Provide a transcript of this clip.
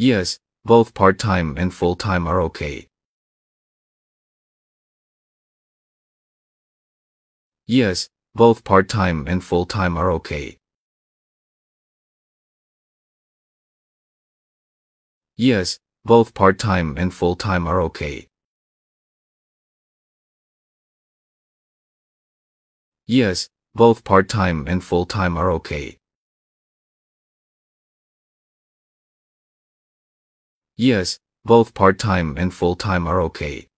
Yes, both part-time and full-time are okay. Yes, both part-time and full-time are okay. Yes, both part-time and full-time are okay. Yes, both part-time and full-time are okay. Yes, both part-time and full-time are okay.